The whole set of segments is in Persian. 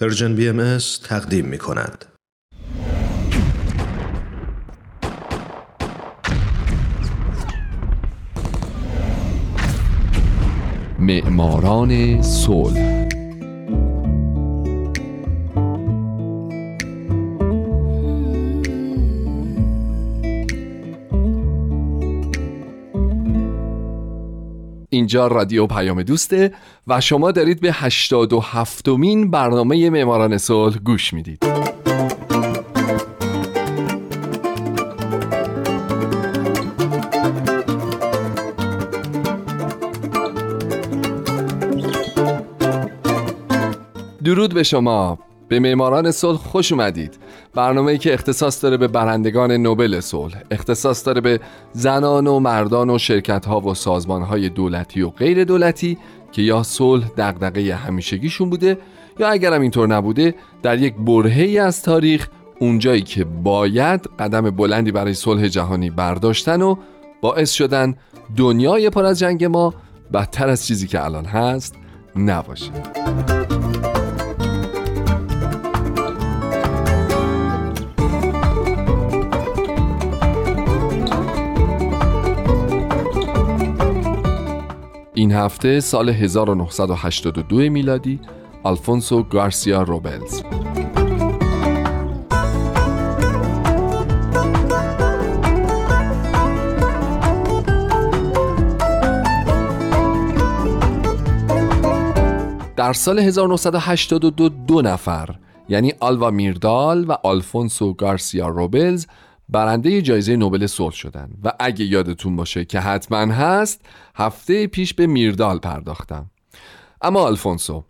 پرژن بی ام تقدیم می کند. معماران صلح اینجا رادیو پیام دوسته و شما دارید به 87 مین برنامه معماران صلح گوش می‌دید. درود به شما. به معماران صلح خوش اومدید. برنامه‌ای که اختصاص داره به برندگان نوبل صلح اختصاص داره به زنان و مردان و شرکت‌ها و سازمان‌های دولتی و غیر دولتی که یا صلح دغدغه همیشگیشون بوده یا اگرم اینطور نبوده در یک برهه‌ای از تاریخ اونجایی که باید قدم بلندی برای صلح جهانی برداشتن و باعث شدن دنیای پر از جنگ ما بدتر از چیزی که الان هست نباشه. این هفته سال 1982 میلادی آلفونسو گارسیا روبلز. در سال 1982 دو نفر یعنی آلوا میردال و آلفونسو گارسیا روبلز برنده جایزه نوبل صلح شدن و اگه یادتون باشه که حتما هست هفته پیش به میردال پرداختم اما آلفونسو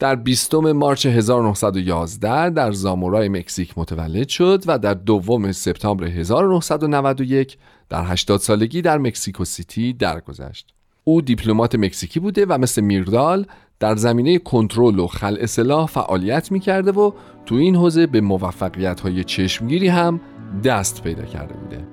در 20 مارچ 1911 در زامورای مکزیک متولد شد و در دوم سپتامبر 1991 در 80 سالگی در مکسیکو سیتی درگذشت. او دیپلمات مکزیکی بوده و مثل میردال در زمینه کنترل و خلع سلاح فعالیت می‌کرده و تو این حوزه به موفقیت های چشمگیری هم دست پیدا کرده بوده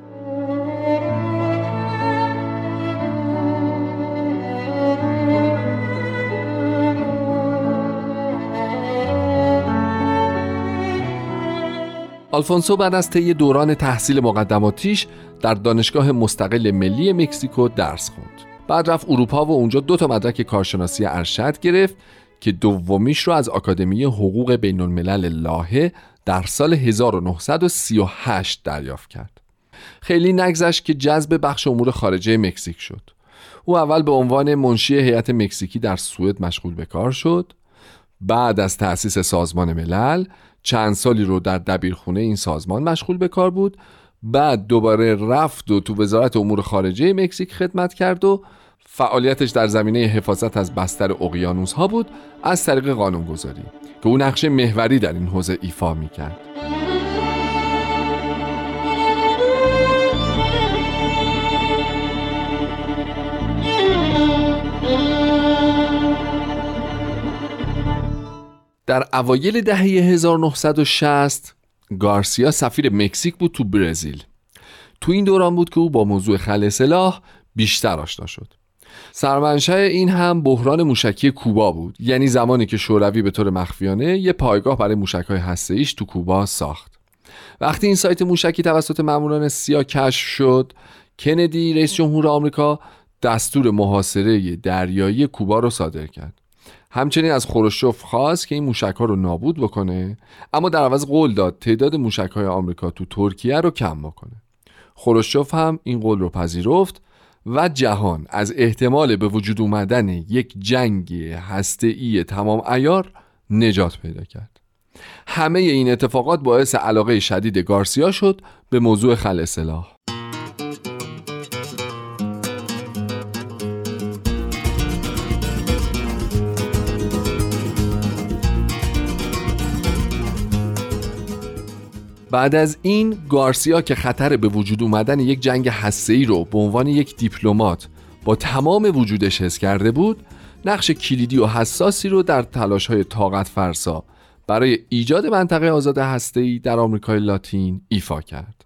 آلفونسو بعد از طی دوران تحصیل مقدماتیش در دانشگاه مستقل ملی مکزیکو درس خوند. بعد رفت اروپا و اونجا دو تا مدرک کارشناسی ارشد گرفت که دومیش رو از آکادمی حقوق بین الملل لاهه در سال 1938 دریافت کرد. خیلی نگذشت که جذب بخش امور خارجه مکزیک شد. او اول به عنوان منشی هیئت مکزیکی در سوئد مشغول به کار شد. بعد از تأسیس سازمان ملل چند سالی رو در دبیرخونه این سازمان مشغول به کار بود. بعد دوباره رفت و تو وزارت امور خارجه مکزیک خدمت کرد و فعالیتش در زمینه حفاظت از بستر اقیانوس ها بود از طریق قانونگذاری که او نقش محوری در این حوزه ایفا می‌کرد. در اوایل دهه 1960 گارسیا سفیر مکزیک بود تو برزیل. تو این دوران بود که او با موضوع خل سلاح بیشتر آشنا شد. سرمنشه این هم بحران موشکی کوبا بود. یعنی زمانی که شوروی به طور مخفیانه یه پایگاه برای موشکهای هسته‌ایش تو کوبا ساخت. وقتی این سایت موشکی توسط ماموران سیا کشف شد کندی رئیس جمهور آمریکا دستور محاصره دریایی کوبا رو صادر کرد. همچنین از خروشوف خواست که این موشک ها رو نابود بکنه اما در عوض قول داد تعداد موشک های آمریکا تو ترکیه رو کم بکنه. خروشوف هم این قول رو پذیرفت و جهان از احتمال به وجود اومدن یک جنگ هسته‌ای تمام ایار نجات پیدا کرد. همه این اتفاقات باعث علاقه شدید گارسیا شد به موضوع خل سلاح. بعد از این گارسیا که خطر به وجود اومدن یک جنگ ای رو به عنوان یک دیپلمات با تمام وجودش حس کرده بود نقش کلیدی و حساسی رو در تلاش های طاقت فرسا برای ایجاد منطقه آزاد ای در آمریکای لاتین ایفا کرد.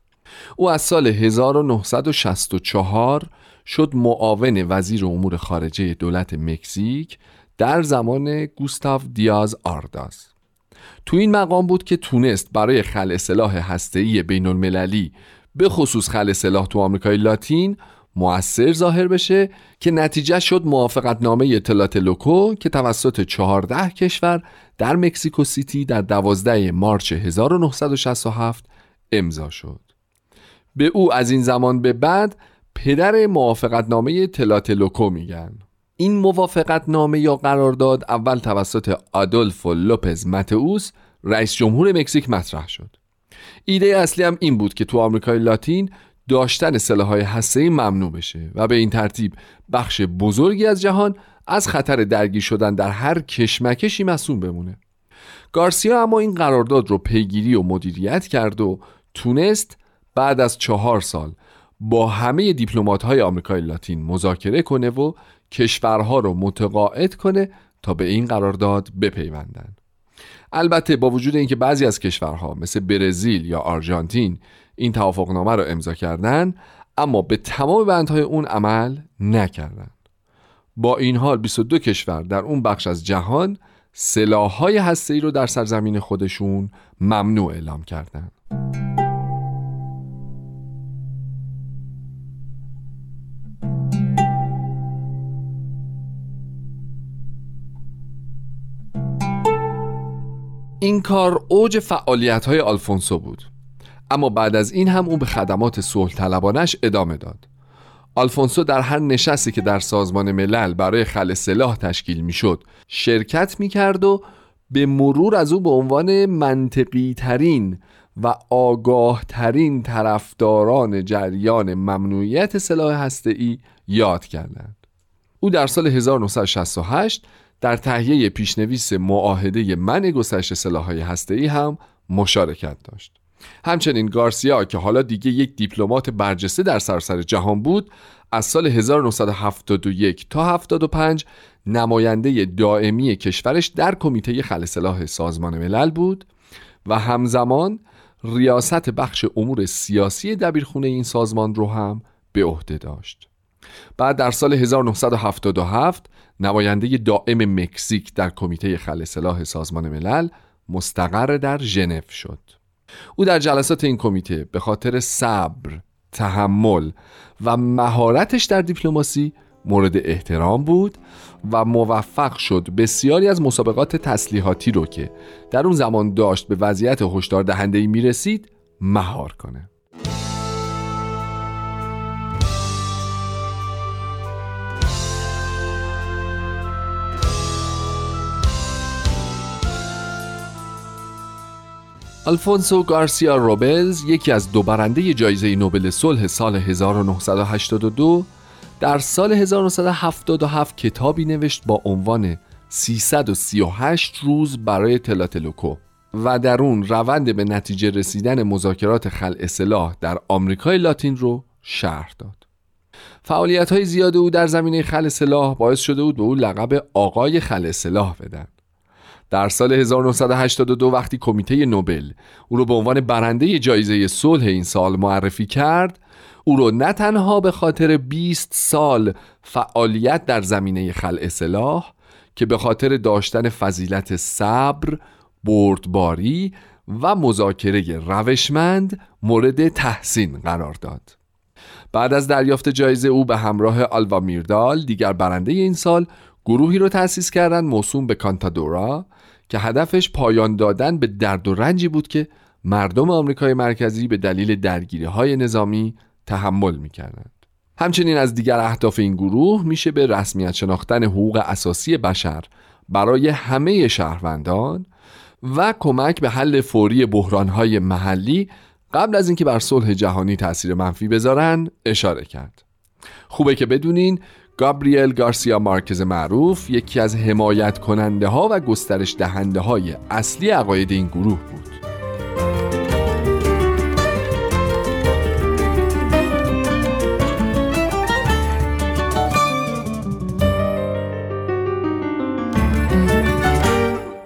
او از سال 1964 شد معاون وزیر امور خارجه دولت مکزیک در زمان گوستاو دیاز آرداز. تو این مقام بود که تونست برای خلع سلاح هسته‌ای بین المللی به خصوص خلع سلاح تو آمریکای لاتین مؤثر ظاهر بشه که نتیجه شد موافقت نامه تلاتلولکو که توسط 14 کشور در مکسیکو سیتی در 12 March 1967 امضا شد. به او از این زمان به بعد پدر موافقت نامه تلاتلولکو میگن. این موافقت نامه یا قرارداد اول توسط آدولفو لوپز متئوس رئیس جمهور مکزیک مطرح شد. ایده اصلی هم این بود که تو آمریکای لاتین داشتن سلاح‌های هسته‌ای ممنوع بشه و به این ترتیب بخش بزرگی از جهان از خطر درگیر شدن در هر کشمکشی مسئول بمونه. گارسیا اما این قرارداد رو پیگیری و مدیریت کرد و تونست بعد از چهار سال با همه دیپلمات های آمریکای لاتین مذاکره کنه و کشورها رو متقاعد کنه تا به این قرارداد بپیوندن البته با وجود اینکه بعضی از کشورها مثل برزیل یا آرژانتین این توافقنامه را امضا کردن اما به تمام بندهای اون عمل نکردند. با این حال 22 کشور در اون بخش از جهان سلاحهای هسته‌ای رو در سرزمین خودشون ممنوع اعلام کردند. این کار اوج فعالیت های آلفونسو بود اما بعد از این هم او به خدمات صلح طلبانش ادامه داد آلفونسو در هر نشستی که در سازمان ملل برای خل سلاح تشکیل می‌شد شرکت می کرد و به مرور از او به عنوان منطقی ترین و آگاه ترین طرفداران جریان ممنوعیت سلاح ای یاد کردند. او در سال 1968 در تهیه پیشنویس معاهده منع گسترش سلاح‌های هسته‌ای هم مشارکت داشت. همچنین گارسیا که حالا دیگه یک دیپلمات برجسته در سراسر جهان بود از سال 1971 تا 75 نماینده دائمی کشورش در کمیته خل سلاح سازمان ملل بود و همزمان ریاست بخش امور سیاسی دبیرخونه این سازمان رو هم به عهده داشت بعد در سال 1977 نماینده دائم مکزیک در کمیته خل سلاح سازمان ملل مستقر در ژنو شد. او در جلسات این کمیته به خاطر صبر، تحمل و مهارتش در دیپلماسی مورد احترام بود و موفق شد بسیاری از مسابقات تسلیحاتی رو که در اون زمان داشت به وضعیت هشدار دهنده ای می رسید مهار کنه. آلفونسو گارسیا روبلز یکی از دو برنده جایزه نوبل صلح سال 1982 در سال 1977 کتابی نوشت با عنوان 338 روز برای تلاتلوکو و در اون روند به نتیجه رسیدن مذاکرات خلع سلاح در آمریکای لاتین رو شرح داد. فعالیت های زیاد او در زمینه خل سلاح باعث شده بود به او لقب آقای خل سلاح بدن. در سال 1982 وقتی کمیته نوبل او رو به عنوان برنده جایزه صلح این سال معرفی کرد او رو نه تنها به خاطر 20 سال فعالیت در زمینه خلع سلاح که به خاطر داشتن فضیلت صبر، بردباری و مذاکره روشمند مورد تحسین قرار داد. بعد از دریافت جایزه او به همراه آلوا میردال دیگر برنده این سال گروهی رو تأسیس کردند موسوم به کانتادورا که هدفش پایان دادن به درد و رنجی بود که مردم آمریکای مرکزی به دلیل درگیری های نظامی تحمل می کردند. همچنین از دیگر اهداف این گروه میشه به رسمیت شناختن حقوق اساسی بشر برای همه شهروندان و کمک به حل فوری بحرانهای محلی قبل از اینکه بر صلح جهانی تاثیر منفی بذارن اشاره کرد. خوبه که بدونین گابریل گارسیا مارکز معروف یکی از حمایت کننده ها و گسترش دهنده های اصلی عقاید این گروه بود.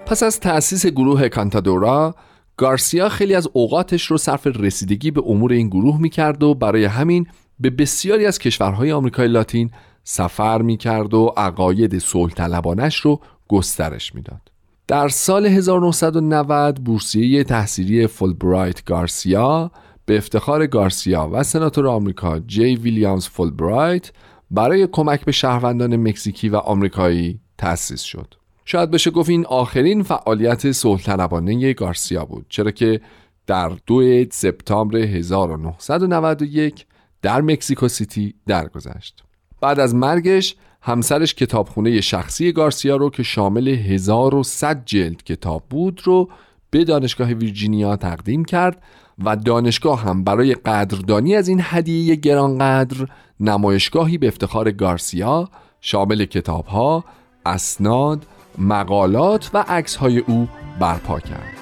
پس از تأسیس گروه کانتادورا گارسیا خیلی از اوقاتش رو صرف رسیدگی به امور این گروه می‌کرد و برای همین به بسیاری از کشورهای آمریکای لاتین سفر می کرد و عقاید صلح طلبانش رو گسترش می‌داد. در سال 1990 بورسیه تحصیلی فولبرایت گارسیا به افتخار گارسیا و سناتور آمریکا جی ویلیامز فولبرایت برای کمک به شهروندان مکزیکی و آمریکایی تأسیس شد. شاید بشه گفت این آخرین فعالیت صلح گارسیا بود چرا که در 2 سپتامبر 1991 در مکزیکو سیتی درگذشت. بعد از مرگش همسرش کتابخونه شخصی گارسیا رو که شامل 1100 جلد کتاب بود رو به دانشگاه ویرجینیا تقدیم کرد و دانشگاه هم برای قدردانی از این هدیه گرانقدر نمایشگاهی به افتخار گارسیا شامل کتابها، اسناد، مقالات و عکسهای او برپا کرد.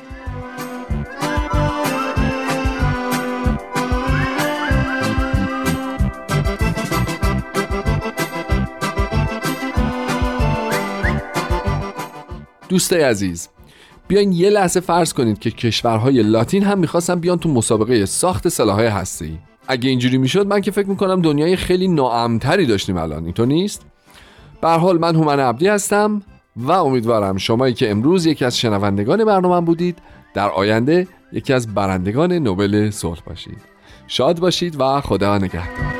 دوستای عزیز بیاین یه لحظه فرض کنید که کشورهای لاتین هم می‌خواستن بیان تو مسابقه ساخت سلاحهای هسته‌ای اگه اینجوری می‌شد من که فکر می‌کنم دنیای خیلی ناامتری داشتیم الان اینطور نیست؟ به حال من هومن عبدی هستم و امیدوارم شمایی که امروز یکی از شنوندگان برنامه بودید در آینده یکی از برندگان نوبل صلح باشید. شاد باشید و خدا نگهدار.